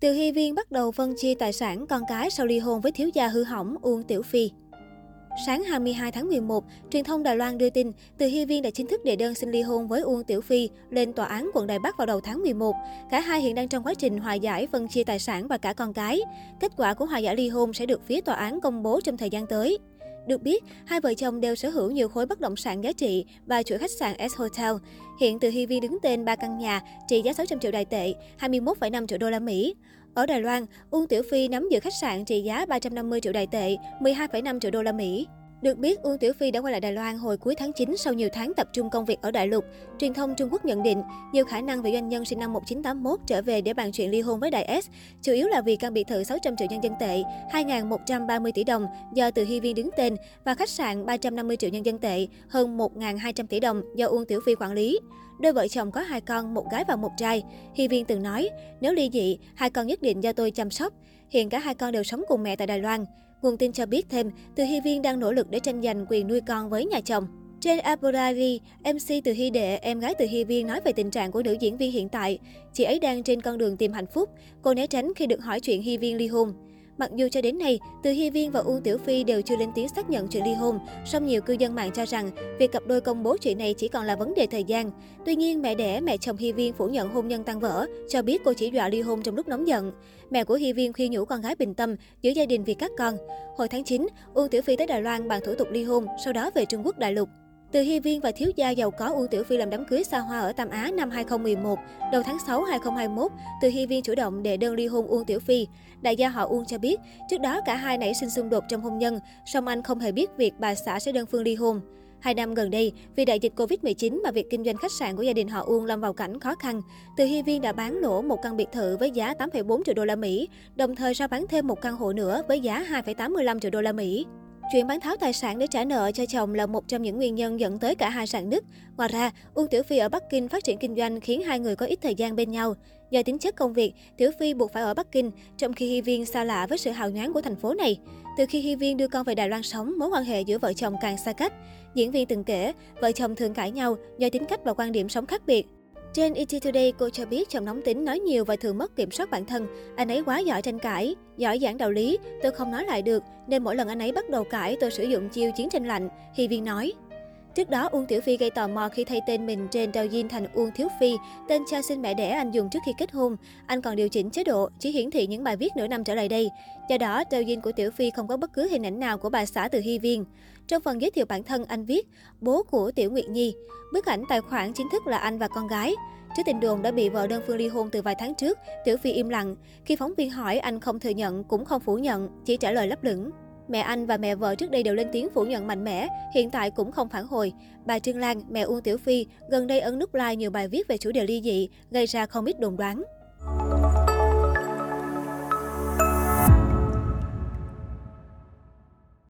Từ Hy Viên bắt đầu phân chia tài sản con cái sau ly hôn với thiếu gia hư hỏng Uông Tiểu Phi. Sáng 22 tháng 11, truyền thông Đài Loan đưa tin Từ Hy Viên đã chính thức đệ đơn xin ly hôn với Uông Tiểu Phi lên tòa án quận Đài Bắc vào đầu tháng 11. Cả hai hiện đang trong quá trình hòa giải phân chia tài sản và cả con cái. Kết quả của hòa giải ly hôn sẽ được phía tòa án công bố trong thời gian tới. Được biết, hai vợ chồng đều sở hữu nhiều khối bất động sản giá trị và chuỗi khách sạn S Hotel. Hiện Từ Hy vi đứng tên 3 căn nhà trị giá 600 triệu đài tệ, 21,5 triệu đô la Mỹ. Ở Đài Loan, Uông Tiểu Phi nắm giữ khách sạn trị giá 350 triệu đài tệ, 12,5 triệu đô la Mỹ. Được biết, Uông Tiểu Phi đã quay lại Đài Loan hồi cuối tháng 9 sau nhiều tháng tập trung công việc ở Đại lục. Truyền thông Trung Quốc nhận định, nhiều khả năng vị doanh nhân sinh năm 1981 trở về để bàn chuyện ly hôn với Đại S, chủ yếu là vì căn biệt thự 600 triệu nhân dân tệ, 2.130 tỷ đồng do Từ Hy Viên đứng tên và khách sạn 350 triệu nhân dân tệ, hơn 1.200 tỷ đồng do Uông Tiểu Phi quản lý. Đôi vợ chồng có hai con, một gái và một trai. Hy Viên từng nói, nếu ly dị, hai con nhất định do tôi chăm sóc. Hiện cả hai con đều sống cùng mẹ tại Đài Loan. Nguồn tin cho biết thêm, Từ Hy Viên đang nỗ lực để tranh giành quyền nuôi con với nhà chồng. Trên Abu Dhabi, MC Từ Hy Đệ, em gái Từ Hy Viên nói về tình trạng của nữ diễn viên hiện tại. Chị ấy đang trên con đường tìm hạnh phúc. Cô né tránh khi được hỏi chuyện Hy Viên ly hôn. Mặc dù cho đến nay, Từ Hy Viên và Uông Tiểu Phi đều chưa lên tiếng xác nhận chuyện ly hôn, song nhiều cư dân mạng cho rằng việc cặp đôi công bố chuyện này chỉ còn là vấn đề thời gian. Tuy nhiên, mẹ đẻ, mẹ chồng Hy Viên phủ nhận hôn nhân tan vỡ, cho biết cô chỉ dọa ly hôn trong lúc nóng giận. Mẹ của Hy Viên khuyên nhủ con gái bình tâm, giữ gia đình vì các con. Hồi tháng 9, Uông Tiểu Phi tới Đài Loan bàn thủ tục ly hôn, sau đó về Trung Quốc đại lục. Từ Hy Viên và thiếu gia giàu có Uông Tiểu Phi làm đám cưới xa hoa ở Tam Á năm 2011. Đầu tháng 6 2021, Từ Hy Viên chủ động đệ đơn ly hôn Uông Tiểu Phi. Đại gia họ Uông cho biết, trước đó cả hai nảy sinh xung đột trong hôn nhân, song anh không hề biết việc bà xã sẽ đơn phương ly hôn. Hai năm gần đây, vì đại dịch Covid-19 mà việc kinh doanh khách sạn của gia đình họ Uông lâm vào cảnh khó khăn. Từ Hy Viên đã bán lỗ một căn biệt thự với giá 8,4 triệu đô la Mỹ, đồng thời ra bán thêm một căn hộ nữa với giá 2,85 triệu đô la Mỹ. Chuyện bán tháo tài sản để trả nợ cho chồng là một trong những nguyên nhân dẫn tới cả hai sạn nứt. Ngoài ra, Uông Tiểu Phi ở Bắc Kinh phát triển kinh doanh khiến hai người có ít thời gian bên nhau. Do tính chất công việc, Tiểu Phi buộc phải ở Bắc Kinh, trong khi Hy Viên xa lạ với sự hào nhoáng của thành phố này. Từ khi Hy Viên đưa con về Đài Loan sống, mối quan hệ giữa vợ chồng càng xa cách. Diễn viên từng kể, vợ chồng thường cãi nhau do tính cách và quan điểm sống khác biệt. Trên ET Today, cô cho biết chồng nóng tính nói nhiều và thường mất kiểm soát bản thân. Anh ấy quá giỏi tranh cãi, giỏi giảng đạo lý, tôi không nói lại được, nên mỗi lần anh ấy bắt đầu cãi tôi sử dụng chiêu chiến tranh lạnh, Hy Viên nói. Trước đó, Uông Tiểu Phi gây tò mò khi thay tên mình trên Douyin thành Uông Thiếu Phi, tên cha sinh mẹ đẻ anh dùng trước khi kết hôn. Anh còn điều chỉnh chế độ, chỉ hiển thị những bài viết nửa năm trở lại đây. Do đó, Douyin của Tiểu Phi không có bất cứ hình ảnh nào của bà xã từ Hy Viên. Trong phần giới thiệu bản thân, anh viết, bố của Tiểu Nguyệt Nhi. Bức ảnh tài khoản chính thức là anh và con gái. Trước tình đồn đã bị vợ đơn phương ly hôn từ vài tháng trước, Tiểu Phi im lặng. Khi phóng viên hỏi, anh không thừa nhận, cũng không phủ nhận, chỉ trả lời lấp lửng. Mẹ anh và mẹ vợ trước đây đều lên tiếng phủ nhận mạnh mẽ, hiện tại cũng không phản hồi. Bà Trương Lan, mẹ Uông Tiểu Phi, gần đây ấn nút like nhiều bài viết về chủ đề ly dị, gây ra không ít đồn đoán.